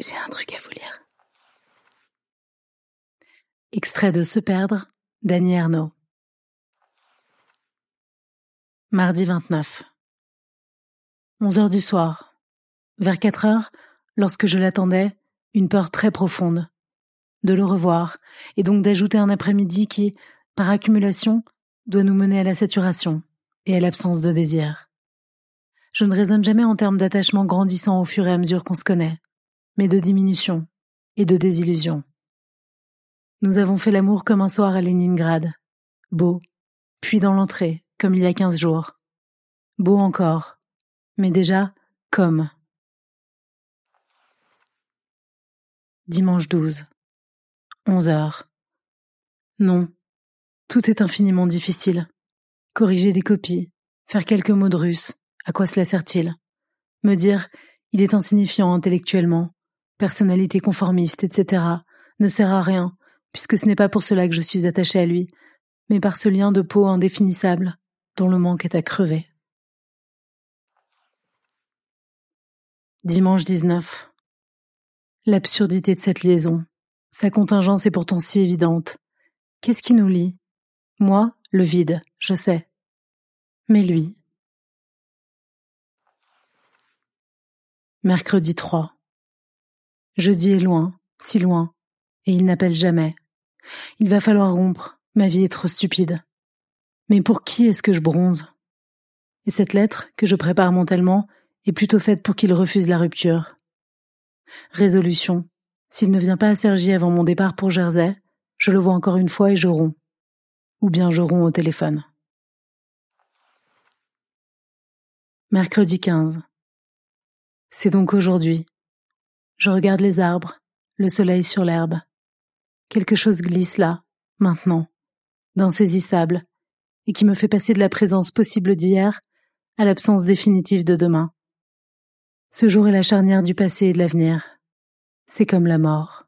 J'ai un truc à vous lire. Extrait de Se perdre, Dany Ernaud. Mardi 29. 11 heures du soir. Vers 4 heures, lorsque je l'attendais, une peur très profonde. De le revoir, et donc d'ajouter un après-midi qui, par accumulation, doit nous mener à la saturation et à l'absence de désir. Je ne raisonne jamais en termes d'attachement grandissant au fur et à mesure qu'on se connaît, mais de diminution et de désillusion. Nous avons fait l'amour comme un soir à Leningrad. Beau, puis dans l'entrée, comme il y a quinze jours. Beau encore, mais déjà comme. Dimanche 12. 11 heures. Non, tout est infiniment difficile. Corriger des copies, faire quelques mots de russe, à quoi cela sert-il? Me dire, il est insignifiant intellectuellement, personnalité conformiste, etc., ne sert à rien, puisque ce n'est pas pour cela que je suis attachée à lui, mais par ce lien de peau indéfinissable, dont le manque est à crever. Dimanche 19. L'absurdité de cette liaison. Sa contingence est pourtant si évidente. Qu'est-ce qui nous lie? Moi, le vide, je sais. Mais lui. Mercredi 3. Jeudi est loin, si loin, et il n'appelle jamais. Il va falloir rompre, ma vie est trop stupide. Mais pour qui est-ce que je bronze? Et cette lettre, que je prépare mentalement, est plutôt faite pour qu'il refuse la rupture. Résolution. S'il ne vient pas à Sergi avant mon départ pour Jersey, je le vois encore une fois et je romps. Ou bien je romps au téléphone. Mercredi 15. C'est donc aujourd'hui. Je regarde les arbres, le soleil sur l'herbe. Quelque chose glisse là, maintenant, d'insaisissable, et qui me fait passer de la présence possible d'hier à l'absence définitive de demain. Ce jour est la charnière du passé et de l'avenir. C'est comme la mort.